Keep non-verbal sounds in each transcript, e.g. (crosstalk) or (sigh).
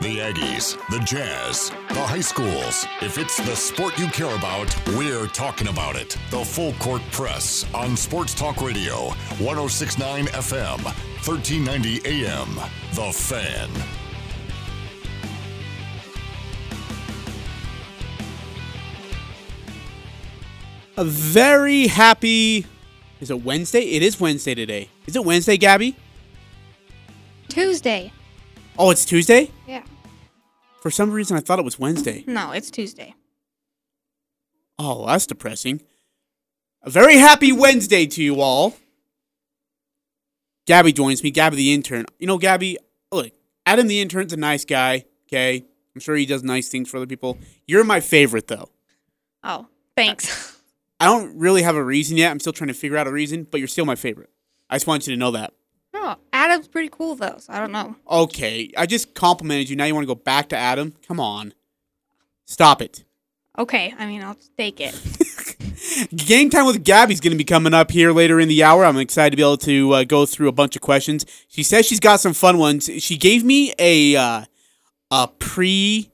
The Aggies, the Jazz, the high schools. If it's the sport you care about, we're talking about it. The Full Court Press on Sports Talk Radio, 1069 FM, 1390 AM. The Fan. A very happy. Is it Wednesday? It is Wednesday today. Is it Wednesday, Gabby? Tuesday. Oh, it's Tuesday? Yeah. For some reason, I thought it was Wednesday. No, it's Tuesday. Oh, that's depressing. A very happy Wednesday to you all. Gabby joins me. Gabby, the intern. You know, Gabby, look, Adam, the intern's a nice guy. Okay, I'm sure he does nice things for other people. You're my favorite, though. Oh, thanks. (laughs) I don't really have a reason yet. I'm still trying to figure out a reason, but you're still my favorite. I just want you to know that. No, Adam's pretty cool though, so I don't know. Okay, I just complimented you. Now you want to go back to Adam? Come on. Stop it. Okay, I mean I'll take it. (laughs) Game time with Gabby's going to be coming up here later in the hour. I'm excited to be able to uh, go through a bunch of questions. She says she's got some fun ones. She gave me a uh, a pre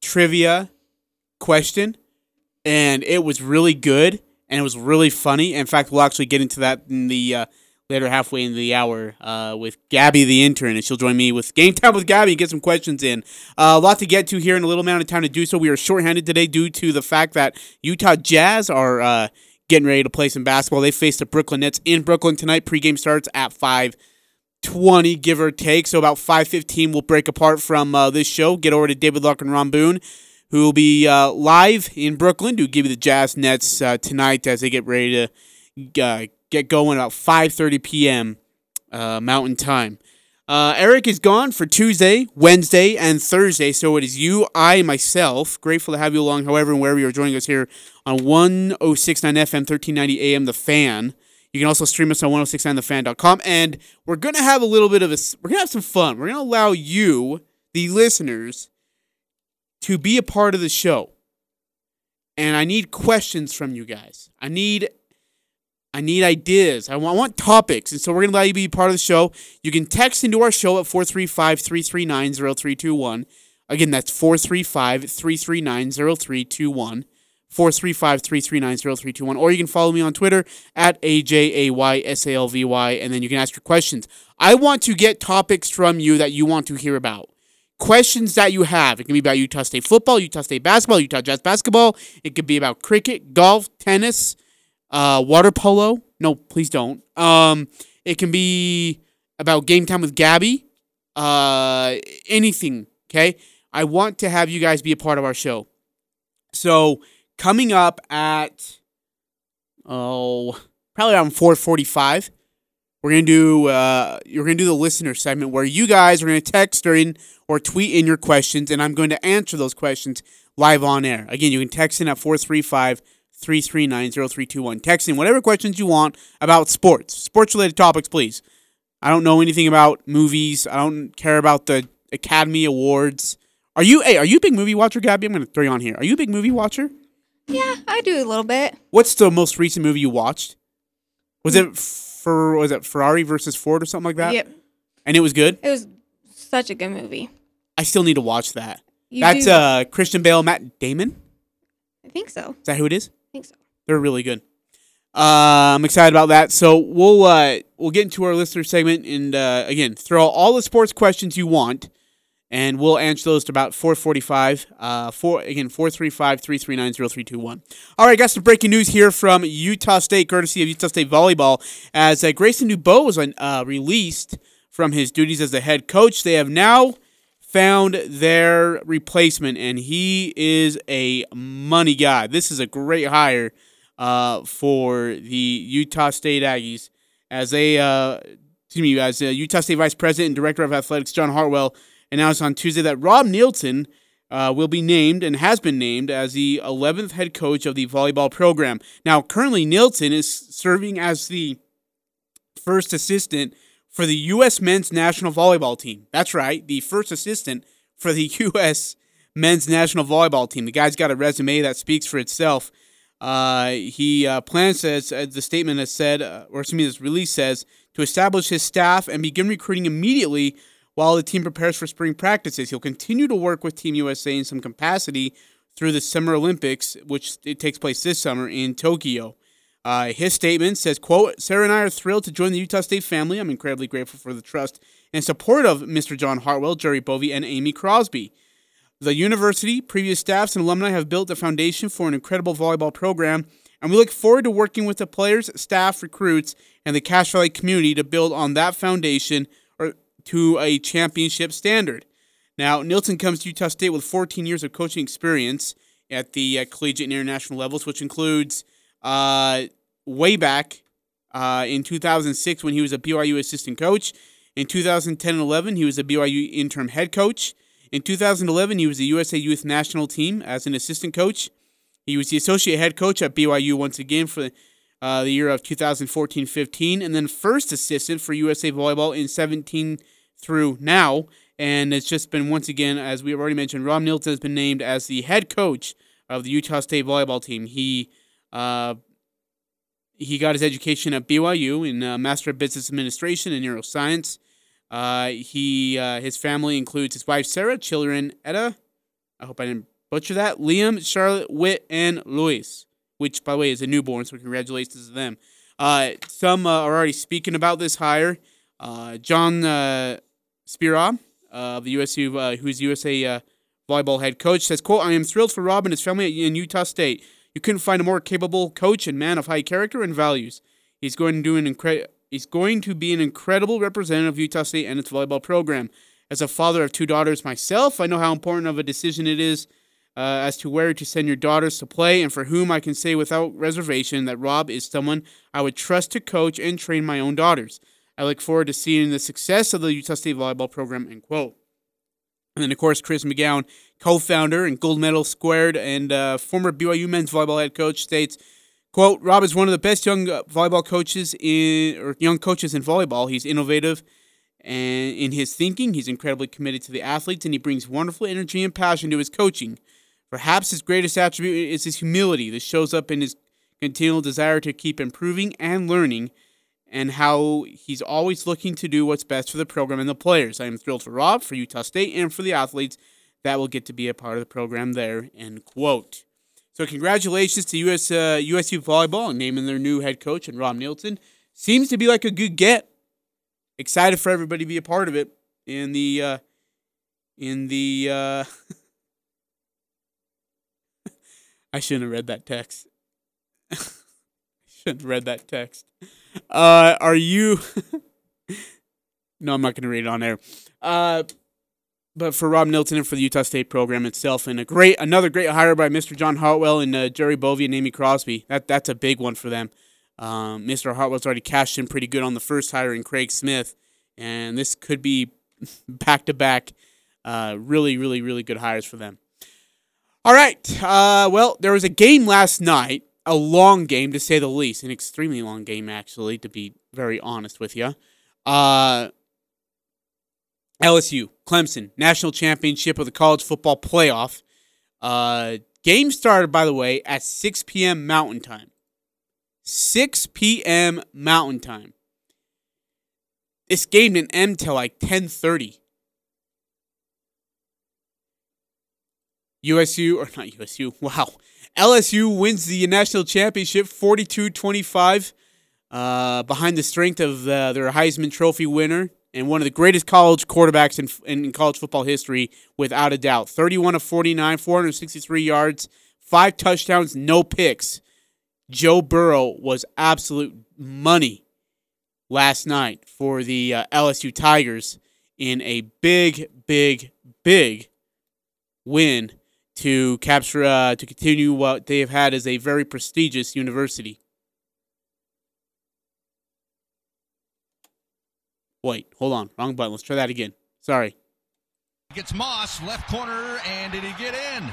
trivia question, and it was really good and it was really funny. In fact, we'll actually get into that in the uh, later halfway in the hour uh, with Gabby, the intern, and she'll join me with game time with Gabby and get some questions in. Uh, a lot to get to here in a little amount of time to do so. We are shorthanded today due to the fact that Utah Jazz are uh, getting ready to play some basketball. They face the Brooklyn Nets in Brooklyn tonight. Pregame starts at five. 20 give or take so about 5.15 we'll break apart from uh, this show get over to david locke and ron boone who will be uh, live in brooklyn to give you the jazz nets uh, tonight as they get ready to get going about 5.30 p.m uh, mountain time uh, eric is gone for tuesday wednesday and thursday so it is you i myself grateful to have you along however and wherever you're joining us here on 1069 fm 1390 am the fan you can also stream us on 1069thefan.com. And we're going to have a little bit of a, we're going to have some fun. We're going to allow you, the listeners, to be a part of the show. And I need questions from you guys. I need, I need ideas. I want, I want topics. And so we're going to allow you be part of the show. You can text into our show at 435 339 0321. Again, that's 435 339 0321. 435-339-0321 or you can follow me on Twitter at AJAYSALVY and then you can ask your questions. I want to get topics from you that you want to hear about. Questions that you have. It can be about Utah State football, Utah State basketball, Utah Jazz basketball. It could be about cricket, golf, tennis, uh, water polo. No, please don't. Um, it can be about game time with Gabby. Uh, anything, okay? I want to have you guys be a part of our show. So, coming up at oh probably around 445 we're gonna do uh you're gonna do the listener segment where you guys are gonna text or in or tweet in your questions and i'm going to answer those questions live on air again you can text in at 435 339 0321 text in whatever questions you want about sports sports related topics please i don't know anything about movies i don't care about the academy awards are you hey are you a big movie watcher gabby i'm gonna throw you on here are you a big movie watcher yeah, I do a little bit. What's the most recent movie you watched? Was it for was it Ferrari versus Ford or something like that? Yep. And it was good. It was such a good movie. I still need to watch that. You That's do- uh Christian Bale, Matt Damon. I think so. Is that who it is? Think so. They're really good. Uh, I'm excited about that. So we'll uh, we'll get into our listener segment and uh, again throw all the sports questions you want, and we'll answer those to about 4:45. Uh, four again 435-339-0321. All right, got some breaking news here from Utah State, courtesy of Utah State volleyball, as uh, Grayson DuBose was uh, released from his duties as the head coach. They have now found their replacement, and he is a money guy. This is a great hire uh, for the Utah State Aggies as they, uh, excuse me, as uh, Utah State Vice President and Director of Athletics John Hartwell announced on Tuesday that Rob Neilson uh, will be named and has been named as the 11th head coach of the volleyball program. Now, currently, Neilson is serving as the first assistant for the U.S. men's national volleyball team. That's right, the first assistant for the (laughs) U.S. men's national volleyball team. The guy's got a resume that speaks for itself. Uh, he uh, plans, as, the statement has said, uh, or excuse me, this release says, to establish his staff and begin recruiting immediately while the team prepares for spring practices. He'll continue to work with Team USA in some capacity through the Summer Olympics, which it takes place this summer in Tokyo. Uh, his statement says, quote, Sarah and I are thrilled to join the Utah State family. I'm incredibly grateful for the trust and support of Mr. John Hartwell, Jerry Bovee, and Amy Crosby. The university, previous staffs, and alumni have built a foundation for an incredible volleyball program, and we look forward to working with the players, staff, recruits, and the Cache Valley community to build on that foundation or to a championship standard. Now, Neilson comes to Utah State with 14 years of coaching experience at the uh, collegiate and international levels, which includes uh, way back uh, in 2006 when he was a BYU assistant coach. In 2010 and 11, he was a BYU interim head coach. In 2011, he was the USA Youth National Team as an assistant coach. He was the associate head coach at BYU once again for uh, the year of 2014 15, and then first assistant for USA Volleyball in 17 through now. And it's just been once again, as we have already mentioned, Rob Neilson has been named as the head coach of the Utah State volleyball team. He uh, he got his education at BYU in uh, Master of Business Administration and Neuroscience. Uh, he uh, his family includes his wife Sarah, children Etta. I hope I didn't butcher that. Liam, Charlotte, Whit, and Luis, which by the way is a newborn. So congratulations to them. Uh, some uh, are already speaking about this hire. John uh, Speraw of the USU, who's USA volleyball head coach, says, "quote I am thrilled for Rob and his family in Utah State. You couldn't find a more capable coach and man of high character and values. He's going to do an incredible." He's going to be an incredible representative of Utah State and its volleyball program. As a father of two daughters myself, I know how important of a decision it is uh, as to where to send your daughters to play, and for whom I can say without reservation that Rob is someone I would trust to coach and train my own daughters. I look forward to seeing the success of the Utah State volleyball program. End quote. And then, of course, Chris McGowan, co-founder and gold medal squared and uh, former BYU men's volleyball head coach, states. Quote, Rob is one of the best young uh, volleyball coaches in or young coaches in volleyball. He's innovative and in his thinking, he's incredibly committed to the athletes and he brings wonderful energy and passion to his coaching. Perhaps his greatest attribute is his humility. This shows up in his continual desire to keep improving and learning and how he's always looking to do what's best for the program and the players. I am thrilled for Rob, for Utah State, and for the athletes that will get to be a part of the program there. End quote. So congratulations to US uh, USU volleyball naming their new head coach and Rob Neilson. Seems to be like a good get. Excited for everybody to be a part of it in the uh, in the. Uh, (laughs) I shouldn't have read that text. (laughs) I shouldn't have read that text. Uh, are you? (laughs) no, I'm not going to read it on air. Uh, but for Rob Neilson and for the Utah State program itself, and a great another great hire by Mr. John Hartwell and uh, Jerry Bovee and Amy Crosby. That that's a big one for them. Um, Mr. Hartwell's already cashed in pretty good on the first hire in Craig Smith, and this could be back to back, really, really, really good hires for them. All right. Uh, well, there was a game last night, a long game to say the least, an extremely long game actually, to be very honest with you. Uh, LSU, Clemson, national championship of the college football playoff. Uh, game started, by the way, at 6 p.m. Mountain Time. 6 p.m. Mountain Time. This game didn't end till like 10:30. USU or not USU? (laughs) Wow, LSU wins the national championship 42-25. Uh, behind the strength of uh, their Heisman Trophy winner and one of the greatest college quarterbacks in, in college football history, without a doubt. 31 of 49, 463 yards, five touchdowns, no picks. Joe Burrow was absolute money last night for the uh, LSU Tigers in a big, big, big win to capture uh, to continue what they have had as a very prestigious university. Wait, hold on. Wrong button. Let's try that again. Sorry. Gets Moss, left corner, and did he get in?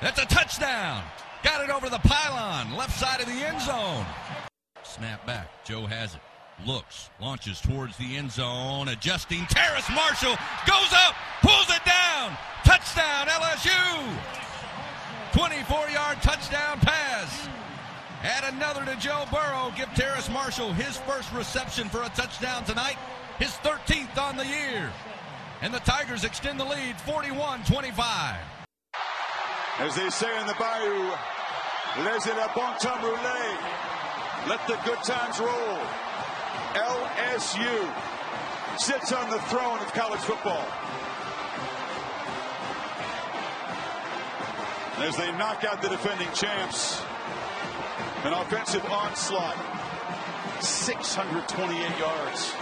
That's a touchdown. Got it over the pylon, left side of the end zone. Snap back. Joe has it. Looks, launches towards the end zone, adjusting. Terrace Marshall goes up, pulls it down. Touchdown, LSU. 24 yard touchdown. Add another to Joe Burrow. Give Terrace Marshall his first reception for a touchdown tonight. his 13th on the year. And the Tigers extend the lead 41 25. As they say in the Bayou, laissez la bon temps rouler. Let the good times roll. LSU sits on the throne of college football. As they knock out the defending champs, an offensive onslaught, 628 yards.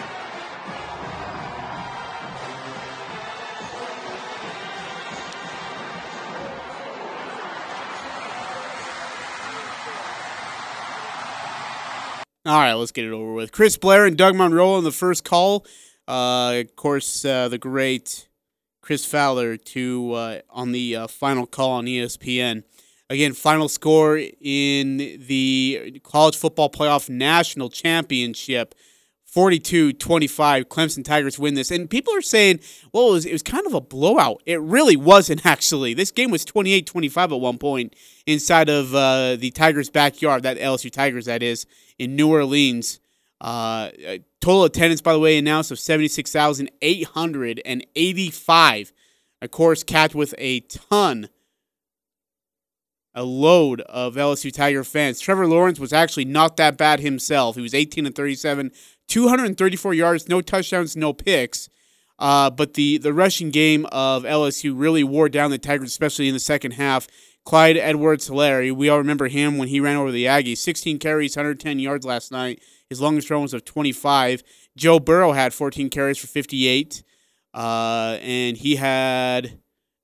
All right, let's get it over with. Chris Blair and Doug Moreau on the first call. Uh, of course, uh, the great Chris Fowler to uh, on the uh, final call on ESPN. Again, final score in the college football playoff national championship. 42-25 Clemson Tigers win this. And people are saying, well, it was, it was kind of a blowout. It really wasn't (laughs) actually. This game was 28-25 at one point inside of uh, the Tigers' backyard, that LSU Tigers that is, in New Orleans. Uh, total attendance, by the way, announced of 76,885. Of course, capped with a ton, a load of LSU Tiger fans. Trevor Lawrence was actually not that bad himself. He was 18 and 37, 234 yards, no touchdowns, no picks. Uh, but the, the rushing game of LSU really wore down the Tigers, especially in the second half. Clyde Edwards Helaire, we all remember him when he ran over the Aggies. 16 carries, 110 yards last night. His longest run was of 25. Joe Burrow had 14 carries for 58. Uh, and he had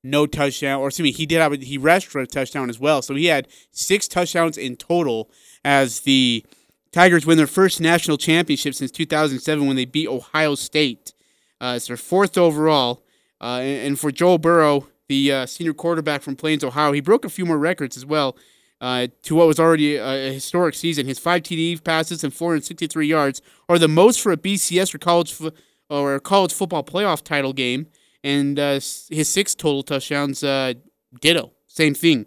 no touchdown, or excuse me, he did have a, he rushed for a touchdown as well. So he had six touchdowns in total as the Tigers win their first national championship since 2007 when they beat Ohio State. Uh, it's their fourth overall. Uh, and, and for Joe Burrow, the uh, senior quarterback from Plains, Ohio, he broke a few more records as well uh, to what was already a, a historic season. His five TD passes and 463 yards are the most for a BCS or college fo- or college football playoff title game, and uh, his six total touchdowns, uh, ditto, same thing.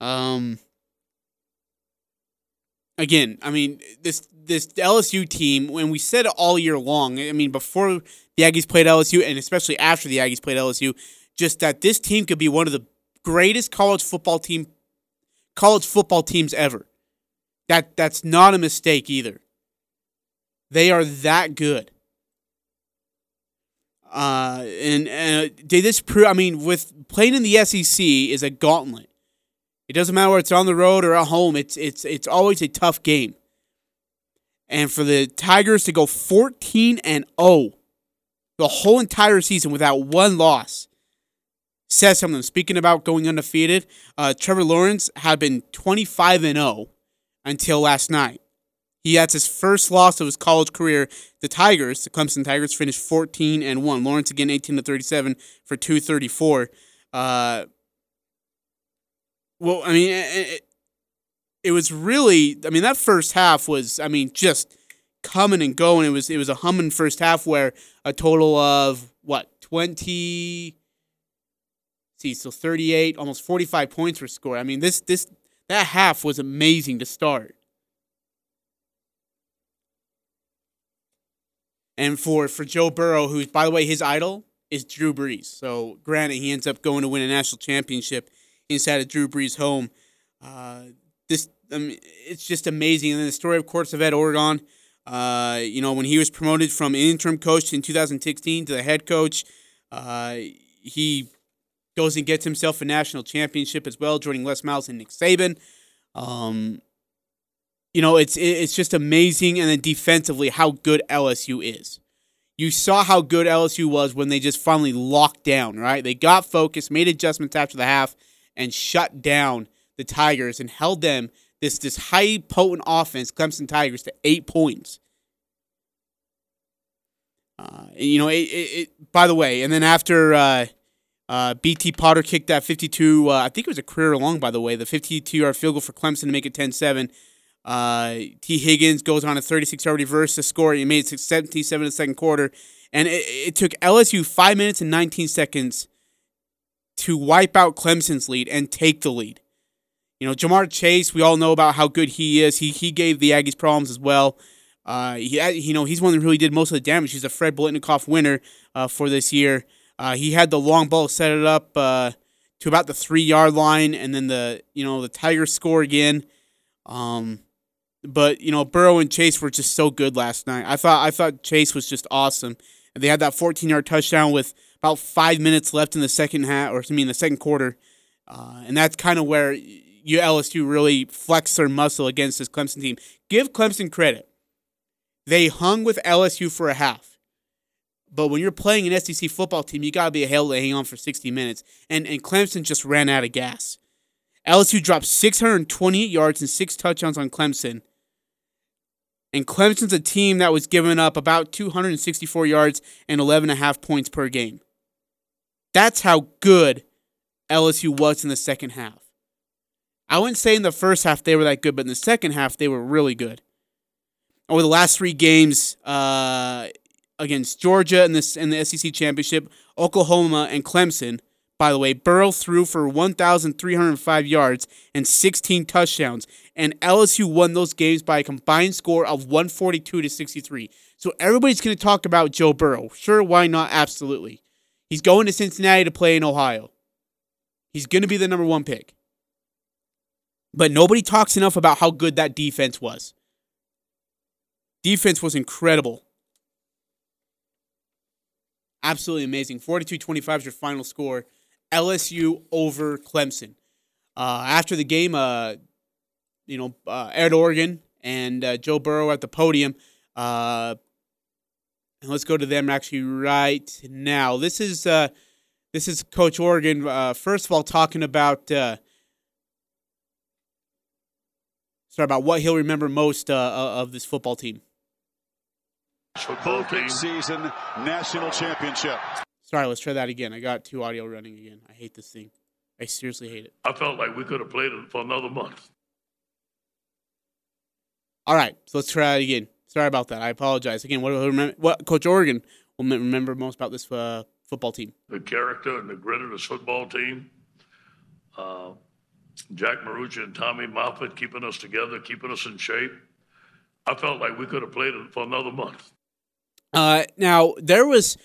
Um, again, I mean this this LSU team. When we said all year long, I mean before the Aggies played LSU, and especially after the Aggies played LSU, just that this team could be one of the greatest college football team college football teams ever. That that's not a mistake either. They are that good. Uh, and uh, did this prove? I mean, with playing in the SEC is a gauntlet. It doesn't matter whether it's on the road or at home. It's it's it's always a tough game. And for the Tigers to go 14 and 0 the whole entire season without one loss says something. Speaking about going undefeated, uh, Trevor Lawrence had been 25 and 0 until last night. He had his first loss of his college career. The Tigers, the Clemson Tigers, finished 14 and 1. Lawrence again 18 to 37 for 234. Uh, well, I mean, it, it was really. I mean, that first half was. I mean, just coming and going. It was. It was a humming first half where a total of what 20. See, so 38, almost 45 points were scored. I mean, this this that half was amazing to start. And for for Joe Burrow, who's by the way his idol is Drew Brees. So granted, he ends up going to win a national championship inside of Drew Brees' home. Uh, this I mean, it's just amazing. And then the story, of course, of Ed Orgeron. Uh, you know, when he was promoted from interim coach in 2016 to the head coach, uh, he goes and gets himself a national championship as well, joining Les Miles and Nick Saban. Um, you know, it's it's just amazing, and then defensively, how good LSU is. You saw how good LSU was when they just finally locked down, right? They got focused, made adjustments after the half, and shut down the Tigers and held them this this high potent offense, Clemson Tigers, to eight points. Uh, you know, it, it, it, By the way, and then after uh, uh, BT Potter kicked that 52, uh, I think it was a career long, by the way, the 52 yard field goal for Clemson to make it 10 7. Uh, Tee Higgins goes on a 36 yard reverse to score. He made it 17 7 in the second quarter. And it, it took LSU 5 minutes and 19 seconds to wipe out Clemson's lead and take the lead. You know, Ja'Marr Chase, we all know about how good he is. He, he gave the Aggies problems as well. Uh, he, you know, he's one that really did most of the damage. He's a Fred Biletnikoff winner uh, for this year. Uh, he had the long ball, set it up uh, to about the three yard line, and then the you know the Tigers score again. Um, but you know, Burrow and Chase were just so good last night. I thought I thought Chase was just awesome, and they had that 14 yard touchdown with about five minutes left in the second half, or I mean the second quarter, uh, and that's kind of where you LSU really flexed their muscle against this Clemson team. Give Clemson credit; they hung with LSU for a half. But when you're playing an SEC football team, you gotta be able to hang on for 60 minutes, and and Clemson just ran out of gas. LSU dropped 628 yards and six touchdowns on Clemson. And Clemson's a team that was giving up about 264 yards and 11.5 points per game. That's how good LSU was in the second half. I wouldn't say in the first half they were that good, but in the second half they were really good. Over the last three games uh, against Georgia in, this, in the SEC championship, Oklahoma, and Clemson, by the way, Burrow threw for 1,305 yards and 16 touchdowns, and LSU won those games by a combined score of 142 to 63. So everybody's going to talk about Joe Burrow. Sure, why not? Absolutely. He's going to Cincinnati to play in Ohio. He's going to be the number one pick. But nobody talks enough about how good that defense was. Defense was incredible. Absolutely amazing. 42 25 is your final score. LSU over Clemson. Uh, after the game, uh, you know, uh, Ed Orgeron and uh, Joe Burrow at the podium. Uh, and let's go to them actually right now. This is uh, this is Coach Orgeron. Uh, first of all, talking about uh, sorry about what he'll remember most uh, of this football team. Football Perfect season, national championship. Sorry, let's try that again. I got two audio running again. I hate this thing. I seriously hate it. I felt like we could have played it for another month. All right, so let's try it again. Sorry about that. I apologize. Again, what, remember, what Coach Orgeron will remember most about this uh, football team? The character and the grit of this football team. Uh, Jack Marucci and Tommy Moffitt keeping us together, keeping us in shape. I felt like we could have played it for another month. Uh, now there was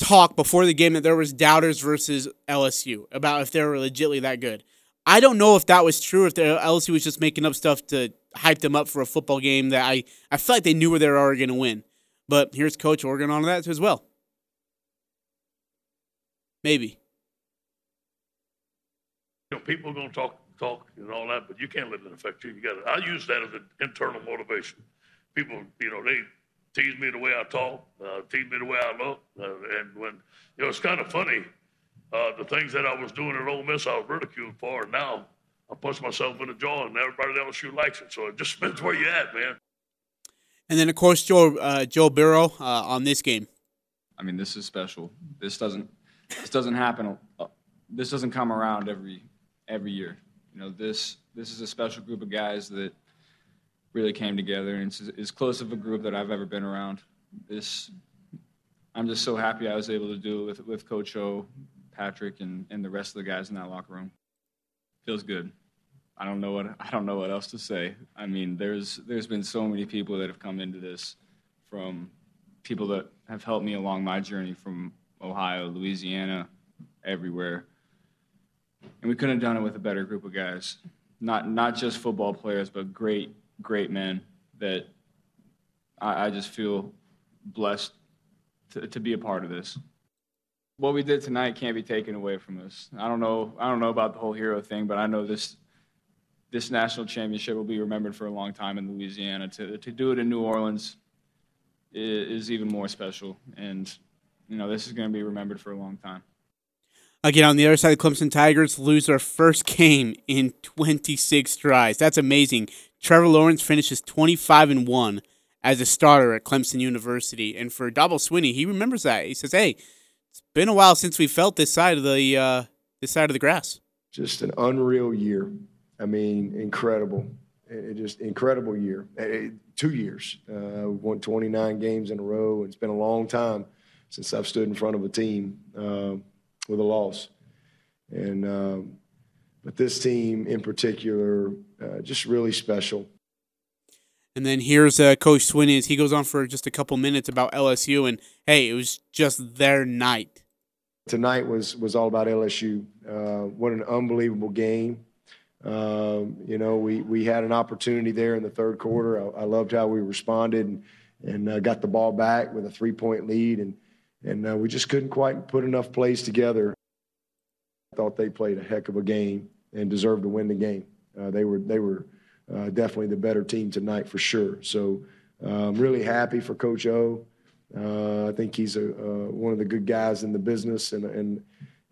talk before the game that there was doubters versus LSU about if they were legitly that good. I don't know if that was true. If the LSU was just making up stuff to hype them up for a football game that I I feel like they knew where they were going to win. But here's Coach Orgeron on that as well. Maybe. You know, people are going to talk talk and all that, but you can't let it affect you. You got to. I use that as an internal motivation. People, you know, they tease me the way I talk, uh, tease me the way I look, uh, and when you know, it's kind of funny. Uh, the things that I was doing at Ole Miss, I was ridiculed for, and now I punch myself in the jaw, and everybody else you likes it. So it just (laughs) depends where you at, man. And then, of course, Joe uh, Joe Burrow uh, on this game. I mean, this is special. This doesn't this doesn't happen. Uh, this doesn't come around every every year. You know, this this is a special group of guys that really came together, and it's as close of a group that I've ever been around. This, I'm just so happy I was able to do it with with Coach O, Patrick, and, and the rest of the guys in that locker room. Feels good. I don't know what (laughs) I don't know what else to say. I mean, there's there's been so many people that have come into this, from people that have helped me along my journey from Ohio, Louisiana, everywhere. And we couldn't have done it with a better group of guys. Not not just football players, but great great men that I, I just feel blessed to, to be a part of this. What we did tonight can't be taken away from us. I don't know. I don't know about the whole hero thing, but I know this this national championship will be remembered for a long time in Louisiana. To to do it in New Orleans is, is even more special, and you know this is going to be remembered for a long time. Again, on the other side, the Clemson Tigers lose their first game in 26 tries. That's amazing. Trevor Lawrence finishes 25 and 1 as a starter at Clemson University. And for Dabo Swinney, he remembers that. He says, "Hey, it's been a while since we felt this side of the uh, this side of the grass." Just an unreal year. I mean, incredible. It, just incredible year. It, two years. Uh, won 29 games in a row. It's been a long time since I've stood in front of a team uh, with a loss. And um, but this team in particular, uh, just really special. And then here's uh, Coach Swinney as he goes on for just a couple minutes about LSU. And hey, it was just their night. Tonight was was all about LSU. Uh, what an unbelievable game. Um, you know, we, we had an opportunity there in the third quarter. I, I loved how we responded and, and uh, got the ball back with a three point lead, and, and uh, we just couldn't quite put enough plays together. I thought they played a heck of a game and deserved to win the game. Uh, they were, they were uh, definitely the better team tonight for sure. So I'm really happy for Coach O. Uh, I think he's a, one of the good guys in the business, and, and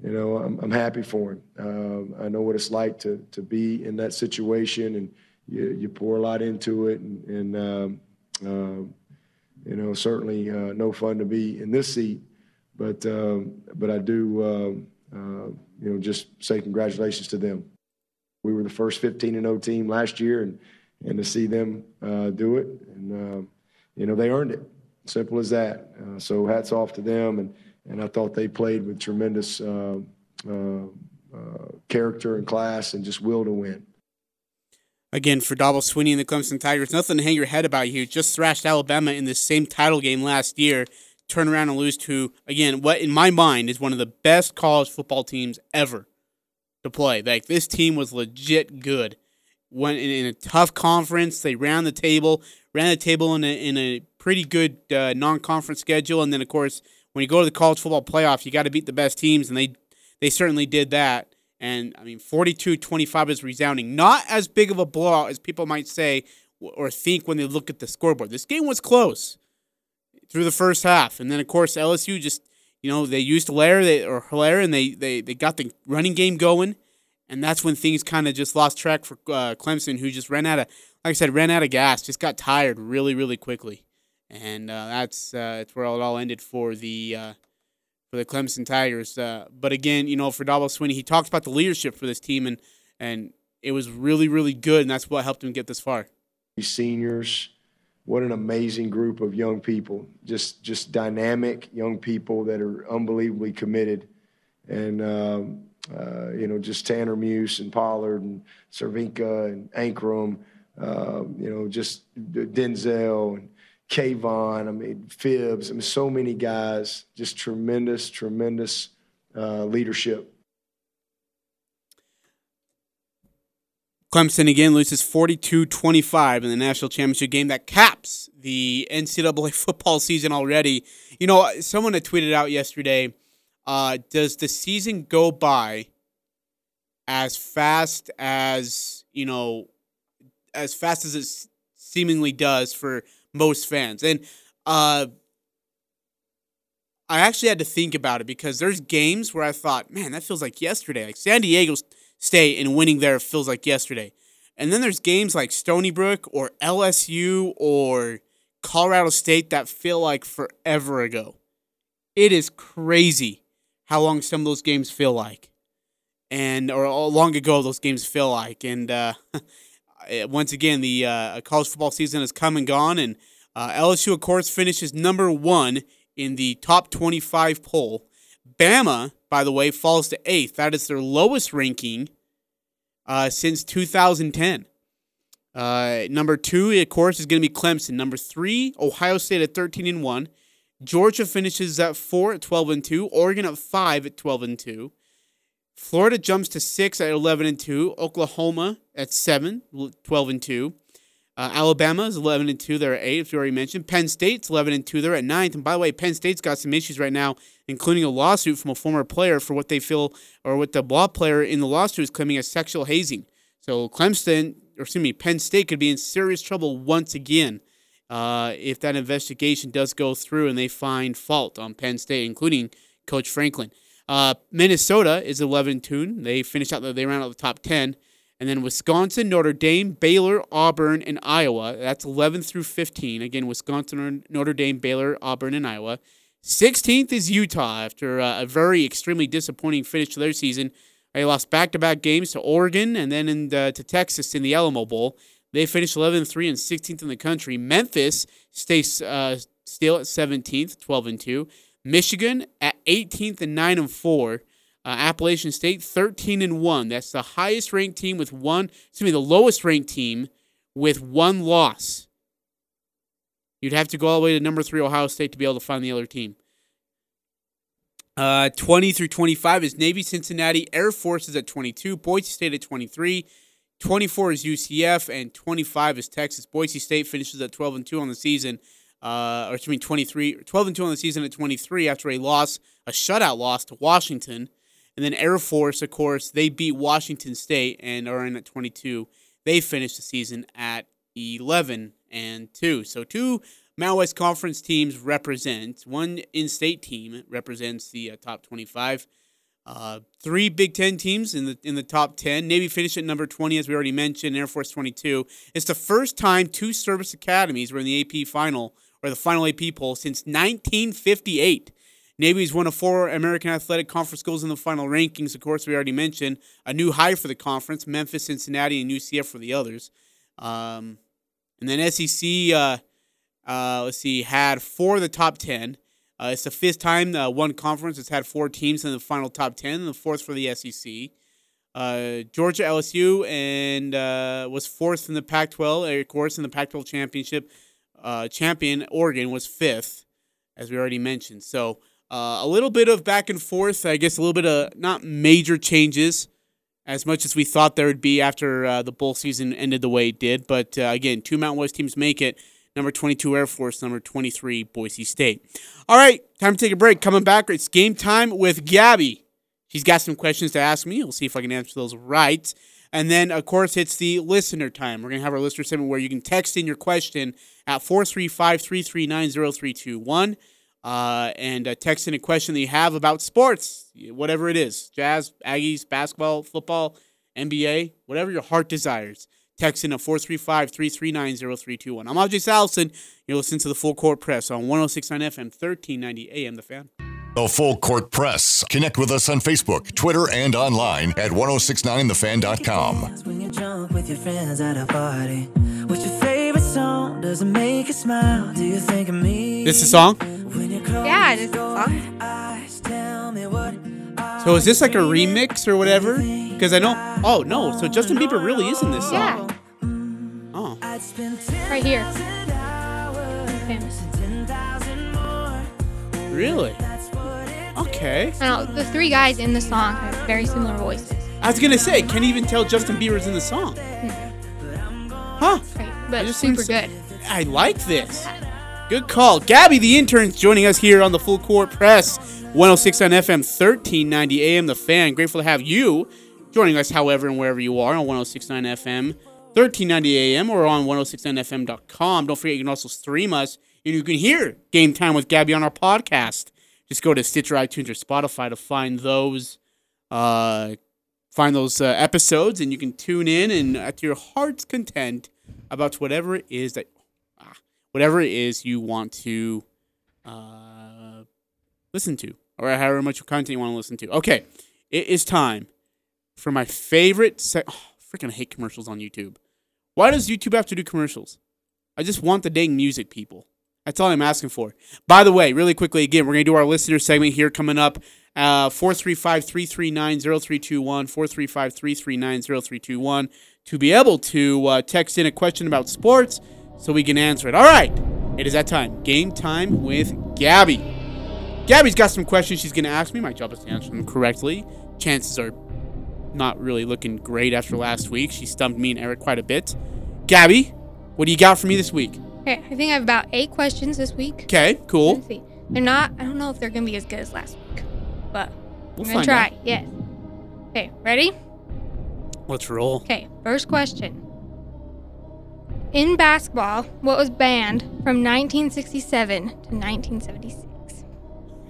you know, I'm, I'm happy for him. Um, I know what it's like to, to be in that situation, and you, you pour a lot into it, and, and um, uh, you know, certainly uh, no fun to be in this seat. But um, but I do, um, uh, you know, just say congratulations to them. We were the first 15 and 0 team last year, and and to see them uh, do it, and um, you know, they earned it. Simple as that. Uh, so hats off to them, and and I thought they played with tremendous uh, uh, uh, character and class and just will to win. Again, for Dabo Swinney and the Clemson Tigers, nothing to hang your head about here. Just thrashed Alabama in the same title game last year. Turn around and lose to, again, what in my mind is one of the best college football teams ever to play. Like, this team was legit good. Went in, in a tough conference. They ran the table, ran the table in a, in a pretty good uh, non conference schedule. And then, of course, when you go to the college football playoff, you got to beat the best teams, and they they certainly did that. And I mean, 42-25 is resounding. Not as big of a blowout as people might say or think when they look at the scoreboard. This game was close through the first half, and then of course LSU just you know they used Helaire they, or Helaire and they they they got the running game going, and that's when things kind of just lost track for uh, Clemson, who just ran out of like I said ran out of gas, just got tired really really quickly and uh, that's uh, that's where it all ended for the uh, for the Clemson Tigers. Uh, but again, you know, for Dabo Swinney, he talks about the leadership for this team, and and it was really really good, and that's what helped him get this far. Seniors, what an amazing group of young people! Just just dynamic young people that are unbelievably committed, and. Um, uh, you know, just Tanner Muse and Pollard and Cervenka and Ankrum, uh, you know, just Denzel and Kayvon, I mean, Fibs, I mean, so many guys, just tremendous, tremendous uh, leadership. Clemson again loses 42 25 in the national championship game that caps the NCAA (laughs) football season already. You know, someone had tweeted out yesterday uh, Does the season go by as fast as, you know, as fast as it seemingly does for most fans. And uh, I actually had to think about it because there's games where I thought, man, that feels like yesterday. Like San Diego State and winning there feels like yesterday. And then there's games like Stony Brook or LSU or Colorado State that feel like forever ago. It is crazy how long some of those games feel like. And or long ago those games feel like. And uh, (laughs) once again, the uh, college football season has come and gone, and uh, LSU, of course, finishes number one in the top 25 poll. Bama, by the way, falls to eighth. That is their lowest ranking uh, since 2010. Uh, number two, of course, is going to be Clemson. Number three, Ohio State at 13 and one. Georgia finishes at four at 12 and two. Oregon at five at 12 and two. Florida jumps to six at 11 and 2. Oklahoma at seven, 12 and 2. Uh, Alabama is 11 and 2. They're at 8, if you already mentioned. Penn State's 11 and 2. They're at 9th. And by the way, Penn State's got some issues right now, including a lawsuit from a former player for what they feel, or what the law player in the lawsuit is claiming as sexual hazing. So Clemson, or excuse me, Penn State could be in serious trouble once again uh, if that investigation does go through and they find fault on Penn State, including Coach Franklin. Uh, Minnesota is 11 2. They finished out, they ran out the top 10. And then Wisconsin, Notre Dame, Baylor, Auburn, and Iowa. That's 11 through 15. Again, Wisconsin, Notre Dame, Baylor, Auburn, and Iowa. 16th is Utah after uh, a very extremely disappointing finish to their season. They lost back to back games to Oregon and then in the, to Texas in the Alamo Bowl. They finished 11 3 and 16th in the country. Memphis stays uh, still at 17th, 12 and 2. Michigan at 18th and 9 and 4. Uh, Appalachian State 13 and 1. That's the highest ranked team with one, excuse me, the lowest ranked team with one loss You'd have to go all the way to number three Ohio State to be able to find the other team. Uh, 20 through 25 is Navy, Cincinnati, Air Force is at 22, Boise State at 23, 24 is UCF, and 25 is Texas. Boise State finishes at 12 and 2 on the season, uh, or excuse me, 23, 12 and 2 on the season at 23 after a loss, a shutout loss to Washington. And then Air Force, of course, they beat Washington State and are in at 22. They finished the season at 11 and 2. So two Mountain West Conference teams represent. One in-state team represents the uh, top 25. Uh, three Big Ten teams in the in the top 10. Navy finished at number 20, as we already mentioned. Air Force 22. It's the first time two service academies were in the AP final or the final AP poll since 1958. Navy's one of four American Athletic Conference schools in the final rankings. Of course, we already mentioned a new high for the conference: Memphis, Cincinnati, and UCF for the others. Um, and then SEC, uh, uh, let's see, had four of the top 10. Uh, it's the fifth time uh, one conference has had four teams in the final top 10, and the fourth for the SEC. Uh, Georgia LSU and uh, was fourth in the Pac-12. Of course, in the Pac-12 championship, uh, champion Oregon was fifth, as we already mentioned. So uh, a little bit of back and forth. I guess a little bit of not major changes, as much as we thought there would be after uh, the bowl season ended the way it did. But uh, again, two Mountain West teams make it. Number 22 Air Force, number 23 Boise State. All right, time to take a break. Coming back, it's game time with Gabby. She's got some questions to ask me. We'll see if I can answer those right. And then, of course, it's the listener time. We're going to have our listener segment where you can text in your question at 435 339 0321 uh, and uh, text in a question that you have about sports, whatever it is Jazz, Aggies, basketball, football, NBA, whatever your heart desires. Text in at 435 339 0321. I'm Ajay Salvesen. You're listening to the Full Court Press on 1069 FM, 1390 AM, The Fan. The Full Court Press. Connect with us on Facebook, Twitter, and online at 1069thefan.com. When you're drunk with your friends at a party, what's your favorite song? Does it make you smile? Do you think of me? This is a song? When you close Yeah, this is a song. eyes, tell me what So is this like a remix or whatever? Because I know. Oh, no. So Justin Bieber really is in this song. Yeah, Oh. Right here. 10,000 Famous. Really? That's what it Okay. I know the three guys in the song have very similar voices. I was going to say, can't even tell Justin Bieber's in the song. Hmm. Huh. Right, but just super think good. I like this. Good call. Gabby, the intern's joining us here on the Full Court Press, 106 on FM, 1390 AM, The Fan. Grateful to have you joining us, however, and wherever you are on 1069 FM, 1390 AM, or on 1069fm.com. Don't forget, you can also stream us, and you can hear Game Time with Gabby on our podcast. Just go to Stitcher, iTunes, or Spotify to find those. Uh, find those uh, episodes and you can tune in and at your heart's content about whatever it is that ah, whatever it is you want to uh, listen to or however much content you want to listen to. Okay it is time for my favorite se- oh, freaking hate commercials on youtube. Why does youtube have to do commercials? I just want the dang music people that's all i'm asking for by the way really quickly again we're going to do our listener segment here coming up uh, 435-339-0321, 435-339-0321 to be able to uh, text in a question about sports so we can answer it. All right, it is that time. Game time with Gabby. Gabby's got some questions she's going to ask me. My job is to answer them correctly. Chances are not really looking great after last week. She stumped me and Eric quite a bit. Gabby, what do you got for me this week? Okay, I think I have about eight questions this week. Okay, cool. Let's see. They're not. I don't know if they're gonna be as good as last week, but We'll I'm gonna try. out. Yes. Okay, ready? Let's roll. Okay, first question. In basketball, what was banned from 1967 to 1976?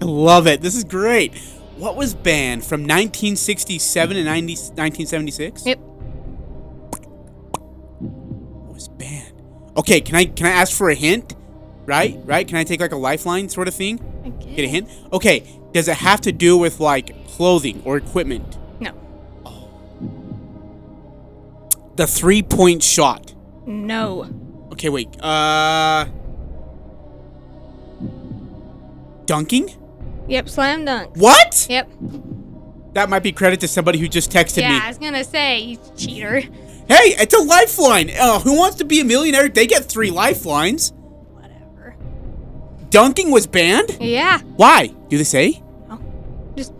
I love it. This is great. What was banned from 1967 to 90, 1976? Yep. Okay, can I can I ask for a hint? Right? Right? Can I take like a lifeline sort of thing? I Get a hint? Okay. Does it have to do with like clothing or equipment? No. Oh. The three point shot. No. Okay, wait. Uh dunking? Yep, slam dunk. What? Yep. That might be credit to somebody who just texted yeah, me. Yeah, I was gonna say, you cheater. Hey, it's a lifeline. Uh, who wants to be a millionaire? They get three lifelines. Whatever. dunking was banned? Yeah. Why? Do they say? No. Just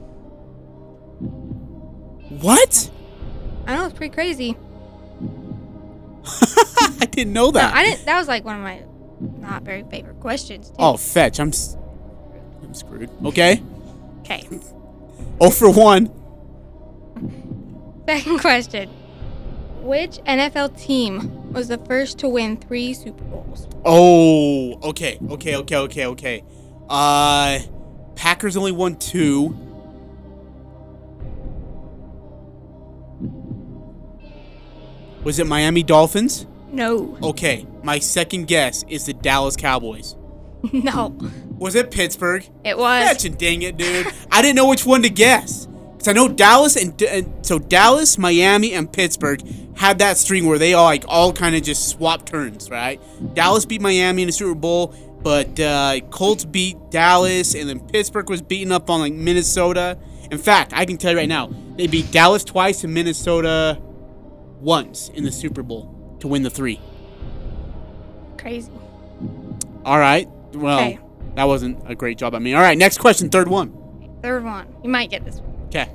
What? I know it's pretty crazy. (laughs) I didn't know No, that. I didn't. That was like one of my not very favorite questions. Too. oh, fetch. I'm I'm screwed. Okay. Okay. (laughs) Oh for 1. (laughs) Second question. Which NFL team was the first to win three Super Bowls? Oh, okay. Okay, okay, okay, okay. Uh Packers only won 2. Was it Miami Dolphins? No. Okay, my second guess is the Dallas Cowboys. (laughs) No. Was it Pittsburgh? It was. Fetching, dang it, dude. I didn't know which one to guess. Because I know Dallas and, and so Dallas, Miami, and Pittsburgh had that string where they all like all kind of just swap turns, right? Dallas beat Miami in the Super Bowl, but uh, Colts beat Dallas, and then Pittsburgh was beaten up on like Minnesota. In fact, I can tell you right now, they beat Dallas twice and Minnesota once in the Super Bowl to win the three. Crazy. All right. Well, Okay. that wasn't a great job. I mean, all right. Next question, third one. Third one. You might get this one. Okay.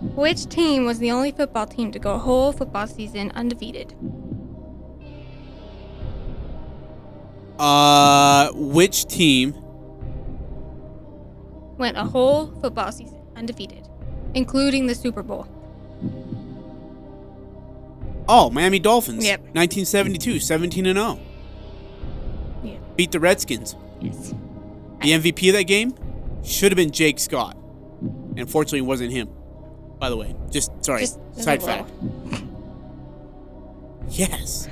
Which team was the only football team to go a whole football season undefeated? Uh, which team? Went a whole football season undefeated, including the Super Bowl. Oh, Miami Dolphins. Yep. 1972, 17 and 0. Yeah. Beat the Redskins. Yes. The MVP of that game should have been Jake Scott. Unfortunately, it wasn't him. By the way, just sorry. Just- just side fact. (laughs) Yes.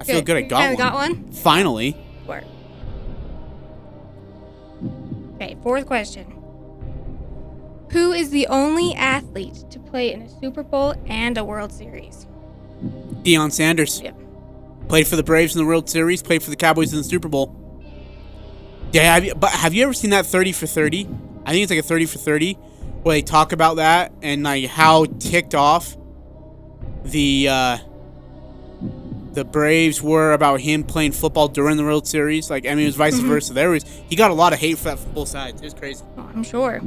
I feel good. I got one. got one? Finally. Work. Okay, fourth question. Who is the only athlete to play in a Super Bowl and a World Series? Deion Sanders. Yep. Played for the Braves in the World Series. Played for the Cowboys in the Super Bowl. Yeah, have you, but have you ever seen that 30 for 30? I think it's like a 30 for 30 where they talk about that and like how ticked off the uh, the Braves were about him playing football during the World Series. Like I mean, it was vice Mhm. versa. There was he got a lot of hate for that from both sides. It was crazy. I'm sure.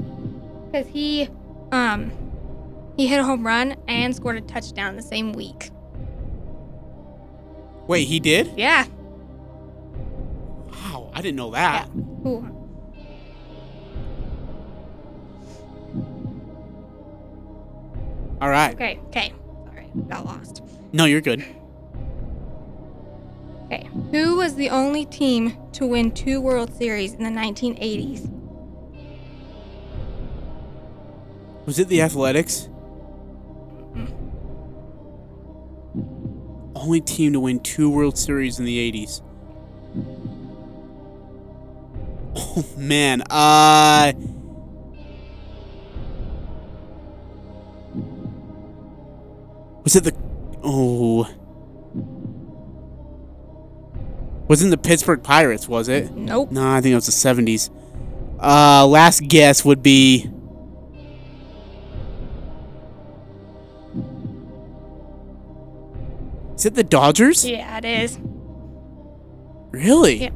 Because he, um, he hit a home run and scored a touchdown the same week. Wait, he did? Yeah. Wow, I didn't know that. Ooh. All right. Okay, okay. Sorry, got lost. No, you're good. Okay. Who was the only team to win two World Series in the 1980s? Was it the Athletics? Only team to win two World Series in the 80s. Oh man, uh It the Oh Wasn't the Pittsburgh Pirates, was it? Nope. No, I think it was the 70s. Uh last guess would be Is it the Dodgers? Yeah, it is. Really? Yep.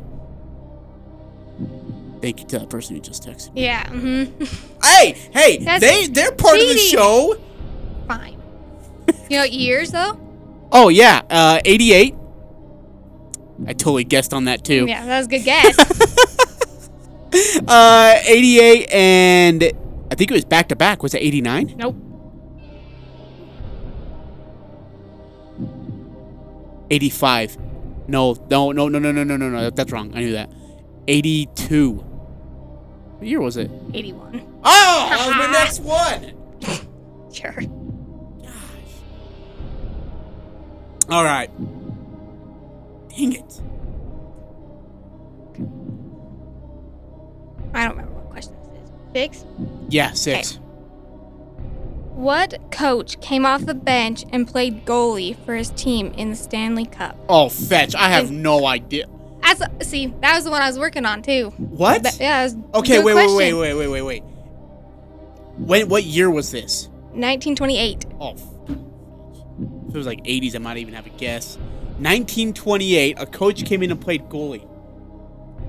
Thank you to that person who just texted. me. Yeah. Mm-hmm. (laughs) Hey, hey, That's they they're part of the show. Fine. You know years though? Oh yeah, uh 88. I totally guessed on that too. Yeah, that was a good guess. (laughs) Uh 88 and I think it was back to back. Was it 89? nope. 85. No, no, no, no, no, no, no, no, no. That's wrong. I knew that. 82. What year was it? 81. Oh, (laughs) that was my next one. Sure. All right. Dang it. I don't remember what question this is. Six? Yeah, six. Okay. What coach came off the bench and played goalie for his team in the Stanley Cup? Oh, fetch. I have no idea. As see, that was the one I was working on too. What? Yeah. Was Okay, wait, wait, wait, wait, wait, wait, wait. When? What year was this? 1928. Oh, if it was like 80s, I might even have a guess. 1928. A coach came in and played goalie.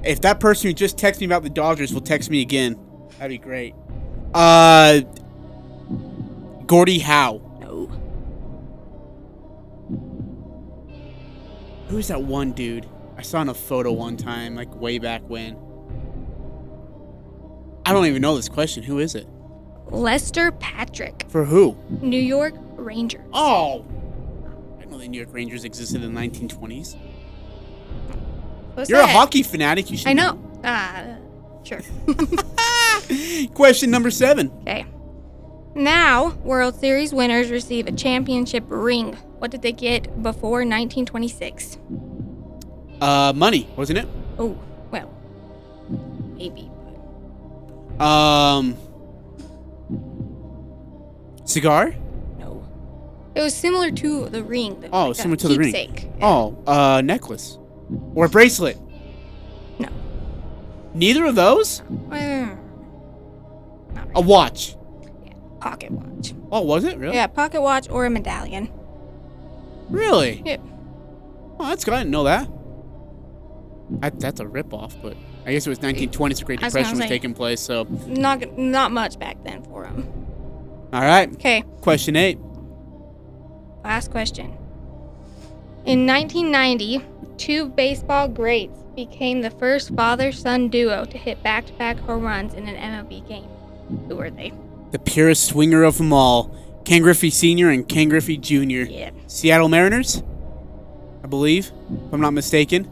If that person who just texted me about the Dodgers will text me again, that'd be great. Uh, Gordie Howe. No. Who's that one dude? I saw in a photo one time, like way back when. I don't even know this question. Who is it? Lester Patrick, For who? New York Rangers. Oh. Didn't know the New York Rangers existed in the 1920s. What's You're a hockey fanatic. You should I know. Uh, sure. (laughs) Question number seven. okay. Now, World Series winners receive a championship ring. What did they get before 1926? Uh, money, wasn't it? Oh, well, maybe. Um, cigar? It was similar to the ring. the- Oh, like similar to the ring. keepsake. Oh, uh, necklace or a bracelet? No. Neither of those. Uh, A watch. Yeah, pocket watch. Oh, was it really? Yeah, pocket watch or a medallion. Really? Yeah. Oh, that's good. I didn't know that. that that's a ripoff, but I guess it was 1920s. The Great was Depression was say. taking place. So, Not not much back then for him. all right. Okay, Question eight. Last question. In 1990, two baseball greats became the first father-son duo to hit back-to-back home runs in an MLB game. Who were they? The purest swinger of them all, Ken Griffey Sr. and Ken Griffey Jr. Yeah. Seattle Mariners, I believe, if I'm not mistaken.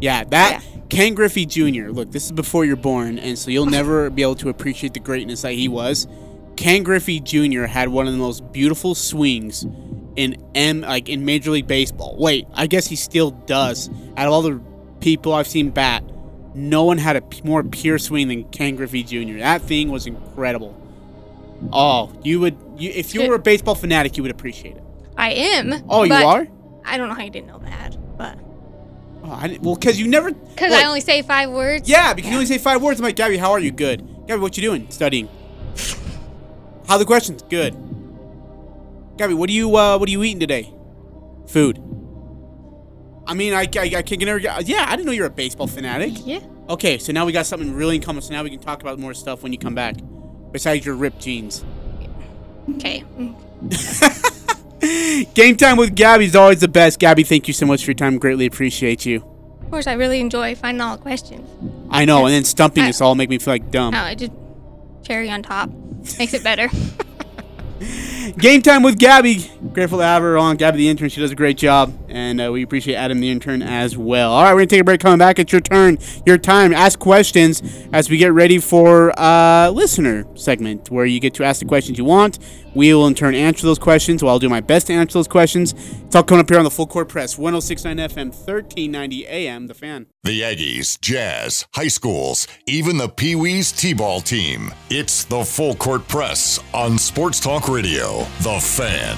Yeah, that Ken Griffey Jr. Look, this is before you're born, and so you'll never be able to appreciate the greatness that he was. Ken Griffey Jr. had one of the most beautiful swings in M like in Major League Baseball. Wait, I guess he still does. Out of all the people I've seen bat, no one had a p- more pure swing than Ken Griffey Jr. That thing was incredible. Oh, you would you if you were a baseball fanatic, you would appreciate it. I am. Oh, you are? I don't know how you didn't know that, but Oh, I didn't, well, because you never. because I only say five words. Yeah, because you only say five words. I'm like, Gabby, how are you? Good. Gabby, what you doing? Studying. How the questions? Good. Gabby, what are you uh, what are you eating today? Food. I mean, I, I, I can never. Yeah, I didn't know you're a baseball fanatic. Yeah. Okay, so now we got something really in common. So now we can talk about more stuff when you come back. Besides your ripped jeans. Okay. (laughs) Game time with Gabby is always the best. Gabby, thank you so much for your time. Greatly appreciate you. Of course, I really enjoy finding all the questions. I know, and then stumping I- us all make me feel like dumb. No, I just cherry on top makes it better. (laughs) Game time with Gabby. Grateful to have her on. Gabby, the intern, she does a great job, and uh, we appreciate Adam, the intern, as well. All right, we're gonna take a break. Coming back, it's your turn, your time. Ask questions as we get ready for uh, listener segment, where you get to ask the questions you want. We will in turn answer those questions. Well, I'll do my best to answer those questions. It's all coming up here on the Full Court Press, 106.9 FM, 1390 AM. The Fan. The Aggies, Jazz, high schools, even the Pee Wee's T ball team. It's the Full Court Press on Sports Talk Radio. The Fan.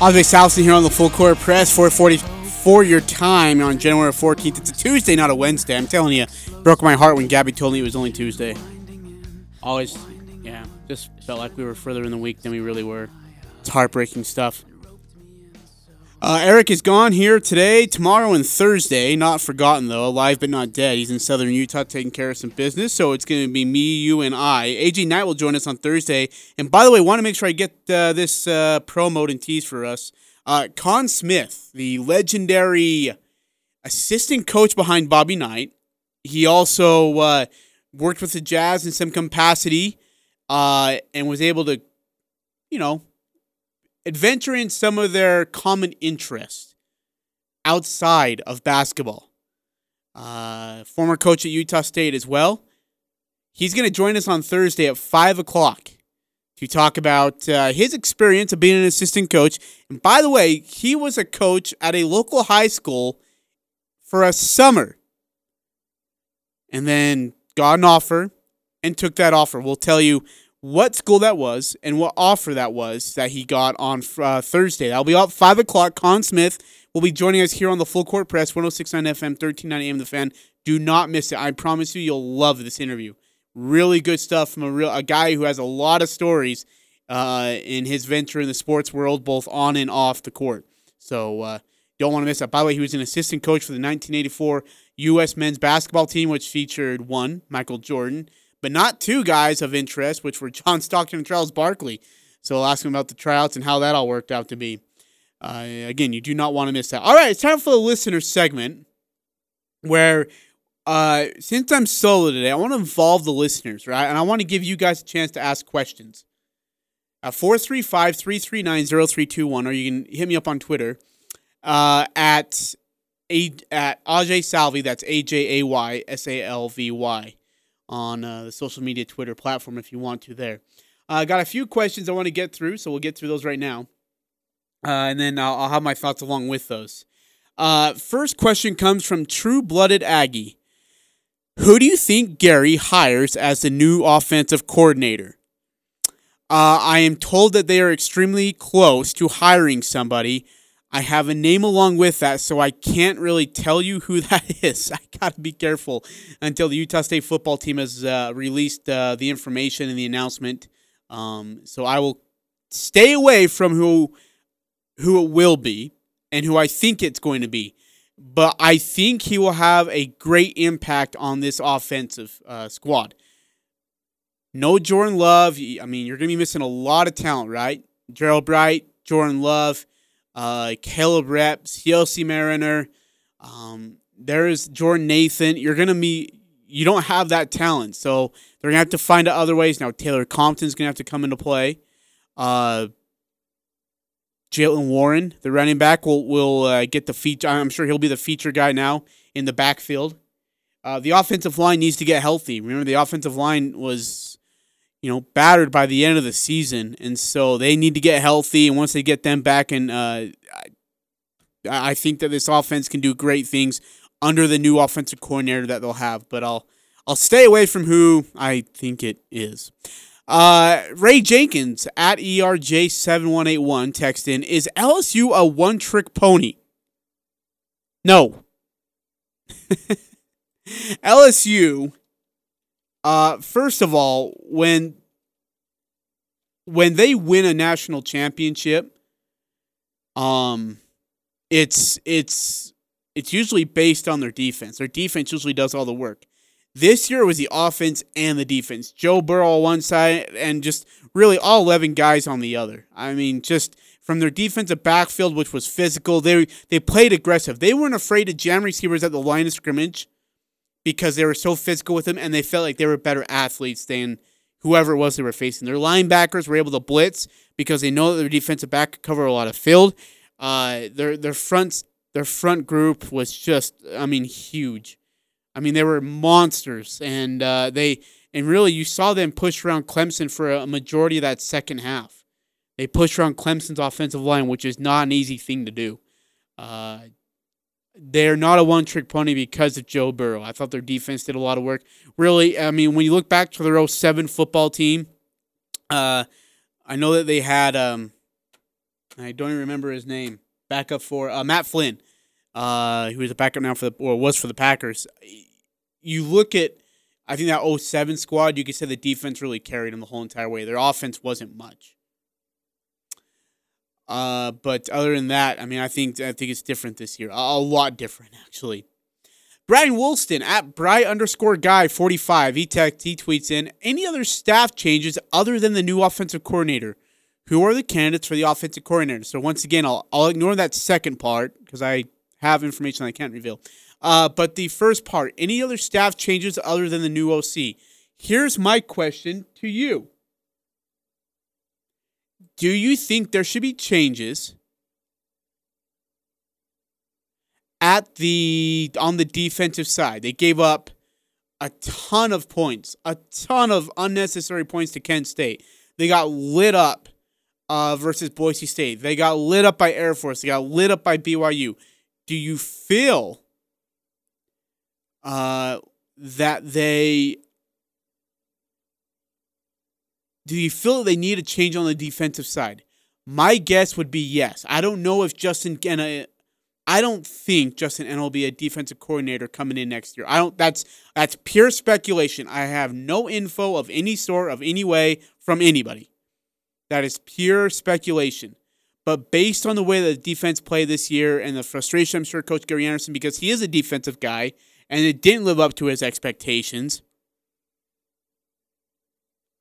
Ajay Salvesen here on the Full Court Press, 440 for your time on January 14th. It's a Tuesday, not a Wednesday. I'm telling you, broke my heart when Gabby told me it was only Tuesday. Always, yeah, just felt like we were further in the week than we really were. It's heartbreaking stuff. Uh, Eric is gone here today, tomorrow, and Thursday. Not forgotten, though. Alive but not dead. He's in southern Utah taking care of some business, so it's going to be me, you, and I. AJ Knight will join us on Thursday. And by the way, want to make sure I get uh, this uh, promote and tease for us. Uh, Kohn Smith, the legendary assistant coach behind Bobby Knight, he also uh, worked with the Jazz in some capacity uh, and was able to, you know, adventure in some of their common interests outside of basketball. Uh, former coach at Utah State as well. He's going to join us on Thursday at 5 o'clock to talk about uh, his experience of being an assistant coach. And by the way, he was a coach at a local high school for a summer and then got an offer and took that offer. We'll tell you what school that was and what offer that was that he got on uh, Thursday. That'll be up 5 o'clock. Kohn Smith will be joining us here on the Full Court Press, 1069 FM, 1390 AM The Fan. Do not miss it. I promise you, you'll love this interview. Really good stuff from a real a guy who has a lot of stories uh, in his venture in the sports world, both on and off the court. So uh, don't want to miss that. By the way, he was an assistant coach for the 1984 U.S. men's basketball team, which featured one Michael Jordan, but not two guys of interest, which were John Stockton and Charles Barkley. So I'll ask him about the tryouts and how that all worked out to be. Uh, again, you do not want to miss that. All right, it's time for the listener segment where uh, since I'm solo today, I want to involve the listeners, right? And I want to give you guys a chance to ask questions. Uh, 435 339 0321, or you can hit me up on Twitter uh, at, a, at Ajay Salvy. That's A J A Y S A L V Y on uh, the social media Twitter platform if you want to there. I uh, got a few questions I want to get through, so we'll get through those right now. Uh, and then I'll, I'll, have my thoughts along with those. Uh, first question comes from True Blooded Aggie. Who do you think Gary hires as the new offensive coordinator? Uh, I am told that they are extremely close to hiring somebody. I have a name along with that, so I can't really tell you who (laughs) that is. I gotta be careful until the Utah State football team has uh, released uh, the information and the announcement. Um, so I will stay away from who who it will be and who I think it's going to be. But I think he will have a great impact on this offensive uh, squad. No Jordan Love. I mean, you're going to be missing a lot of talent, right? Gerold Bright, Jordan Love, uh, Caleb Repp, Siaosi Mariner. Um, there's Jordan Nathan. You're to be, you don't have that talent. So they're to have to find other ways. Now, Taylor Compton's to have to come into play. Uh, Jaylen Warren, the running back, will will uh, get the feature. I'm sure he'll be the feature guy now in the backfield. Uh, the offensive line needs to get healthy. Remember, the offensive line was, you know, battered by the end of the season, and so they need to get healthy. And once they get them back, and uh, I, I think that this offense can do great things under the new offensive coordinator that they'll have. But I'll I'll stay away from who I think it is. Uh, Ray Jenkins at ERJ7181 text in Is LSU a one trick pony? No. (laughs) LSU, uh, first of all, when when they win a national championship, um, it's it's it's usually based on their defense. Their defense usually does all the work. This year was the offense and the defense. Joe Burrow on one side and just really all 11 guys on the other. I mean, just from their defensive backfield, which was physical, they they played aggressive. They weren't afraid to jam receivers at the line of scrimmage because they were so physical with them and they felt like they were better athletes than whoever it was they were facing. Their linebackers were able to blitz because they know that their defensive back could cover a lot of field. Uh, their their front their front group was just, I mean, huge. I mean, they were monsters, and uh, they and really you saw them push around Clemson for a majority of that second half. They pushed around Clemson's offensive line, which is not an easy thing to do. Uh, they're not a one-trick pony because of Joe Burrow. I thought their defense did a lot of work. Really, I mean, when you look back to their 07 football team, uh, I know that they had um, I don't even remember his name. Backup for uh, Matt Flynn uh, who is a backup now for the or was for the Packers. You look at, I think that 07 squad, you could say the defense really carried them the whole entire way. Their offense wasn't much. Uh, but other than that, I mean, I think I think it's different this year. A, lot different, actually. Brian Woolston at Bry underscore guy 45. He text, he tweets in any other staff changes other than the new offensive coordinator. Who are the candidates for the offensive coordinator? So once again, I'll I'll ignore that second part because I have information I can't reveal. Uh, but the first part, any other staff changes other than the new OC? Here's my question to you. Do you think there should be changes at the on the defensive side? They gave up a ton of points, a ton of unnecessary points to Kent State. They got lit up uh, versus Boise State. They got lit up by Air Force. They got lit up by BYU do you feel uh, that they do you feel they need a change on the defensive side? My guess would be yes. I don't know if Justin Ena I don't think Justin Ena will be a defensive coordinator coming in next year. I don't. That's that's pure speculation. I have no info of any sort of any way from anybody. That is pure speculation. But based on the way the defense played this year and the frustration, I'm sure Coach Gary Andersen, because he is a defensive guy and it didn't live up to his expectations,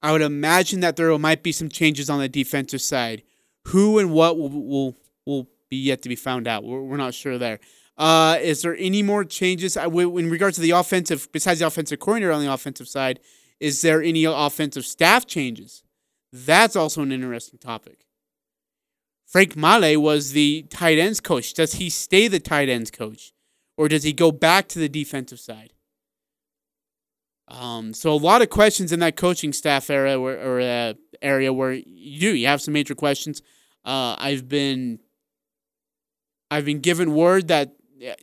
I would imagine that there might be some changes on the defensive side. Who and what will will, will be yet to be found out. We're, we're not sure there. Uh, is there any more changes in regards to the offensive, besides the offensive coordinator on the offensive side? Is there any offensive staff changes? That's also an interesting topic. Frank Maile was the tight ends coach. Does he stay the tight ends coach? Or does he go back to the defensive side? Um, so a lot of questions in that coaching staff area where, or uh, area where you you have some major questions. Uh, I've been I've been given word that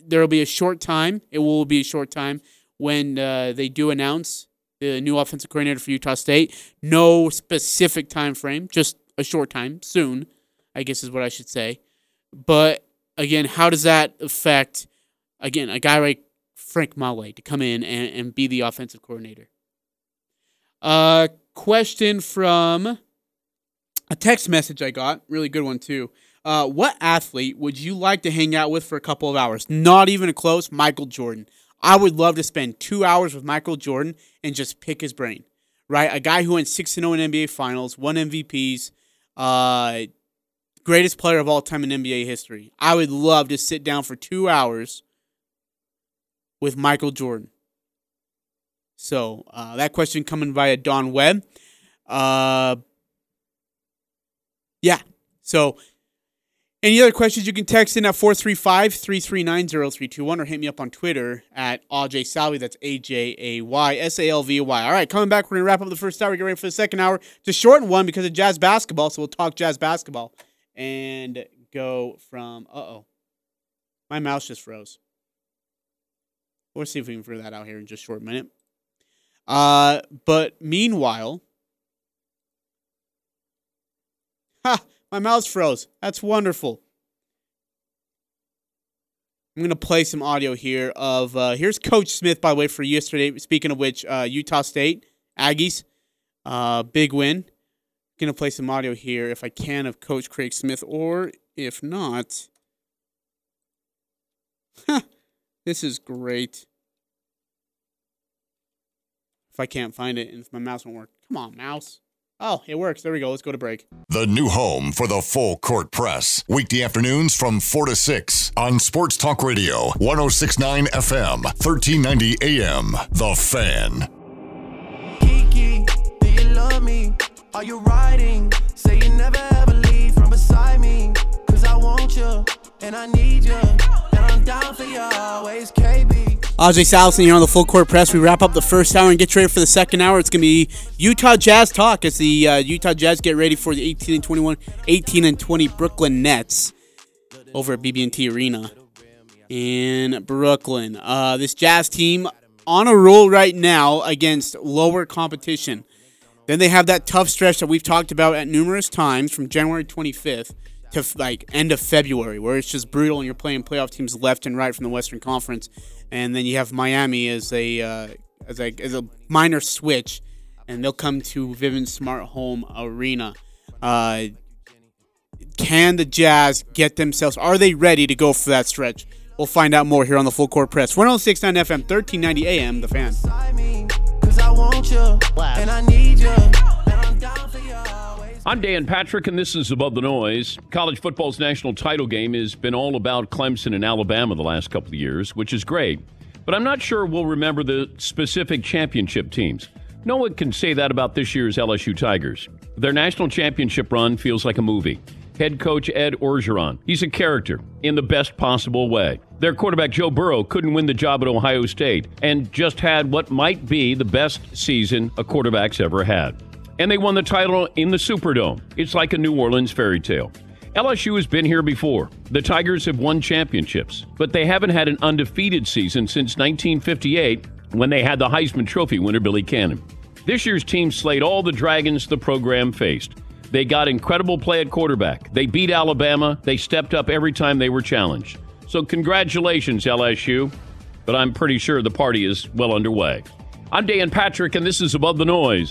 there will be a short time. It will be a short time when uh, they do announce the new offensive coordinator for Utah State. No specific time frame, just a short time, soon, I guess is what I should say. But again, how does that affect again a guy like Frank Maile to come in and, and be the offensive coordinator? Uh, question from a text message I got, really good one too. Uh, what athlete would you like to hang out with for a couple of hours? Not even a close, Michael Jordan. I would love to spend two hours with Michael Jordan and just pick his brain. Right, a guy who went six to zero in NBA Finals, won MVPs, uh, greatest player of all time in NBA history. I would love to sit down for two hours with Michael Jordan. So uh, that question coming via Don Webb. Uh, yeah. So any other questions, you can text in at 435 339 0321 or hit me up on Twitter at AJ Salvy. That's A J A Y S A L V Y. All right, coming back, we're going to wrap up the first hour. Get ready for the second hour. It's a shortened one because of jazz basketball, so we'll talk jazz basketball and go from. Uh oh. My mouse just froze. We'll see if we can figure that out here in just a short minute. Uh, but meanwhile, ha, my mouse froze. That's wonderful. I'm gonna play some audio here of uh, here's Coach Smith by the way for yesterday. Speaking of which, uh, Utah State Aggies, uh, big win. Gonna play some audio here if I can of Coach Craig Smith, or if not, (laughs) this is great. If I can't find it and if my mouse won't work, come on, mouse. Oh, it works. There we go. Let's go to break. The new home for the full court press. Weekday afternoons from 4 to 6 on Sports Talk Radio, 1069 FM, 1390 AM. The Fan. Kiki, do you love me? Are you riding? Say you never ever leave from beside me. Cause I want you and I need you. And I'm down for you always, KB. Ajay Salvesen here on the Full Court Press. We wrap up the first hour and get ready for the second hour. It's going to be Utah Jazz talk as the uh, Utah Jazz get ready for the 18 and 21, 18 and 20 Brooklyn Nets over at BB&T Arena in Brooklyn. Uh, this Jazz team on a roll right now against lower competition. Then they have that tough stretch that we've talked about at numerous times from January 25th to like end of February, where it's just brutal and you're playing playoff teams left and right from the Western Conference and then you have Miami as a uh, as a as a minor switch, and they'll come to Vivint Smart Home Arena. Uh, can the Jazz get themselves? Are they ready to go for that stretch? We'll find out more here on the Full Court Press. 1069 FM, 1390 AM, The Fan. I'm Dan Patrick, and this is Above the Noise. College football's national title game has been all about Clemson and Alabama the last couple of years, which is great. But I'm not sure we'll remember the specific championship teams. No one can say that about this year's LSU Tigers. Their national championship run feels like a movie. Head coach Ed Orgeron, he's a character in the best possible way. Their quarterback Joe Burrow couldn't win the job at Ohio State and just had what might be the best season a quarterback's ever had and they won the title in the Superdome. It's like a New Orleans fairy tale. LSU has been here before. The Tigers have won championships, but they haven't had an undefeated season since 1958 when they had the Heisman Trophy winner Billy Cannon. This year's team slayed all the dragons the program faced. They got incredible play at quarterback. They beat Alabama. They stepped up every time they were challenged. So, congratulations, LSU. But I'm pretty sure the party is well underway. I'm Dan Patrick, and this is Above the Noise.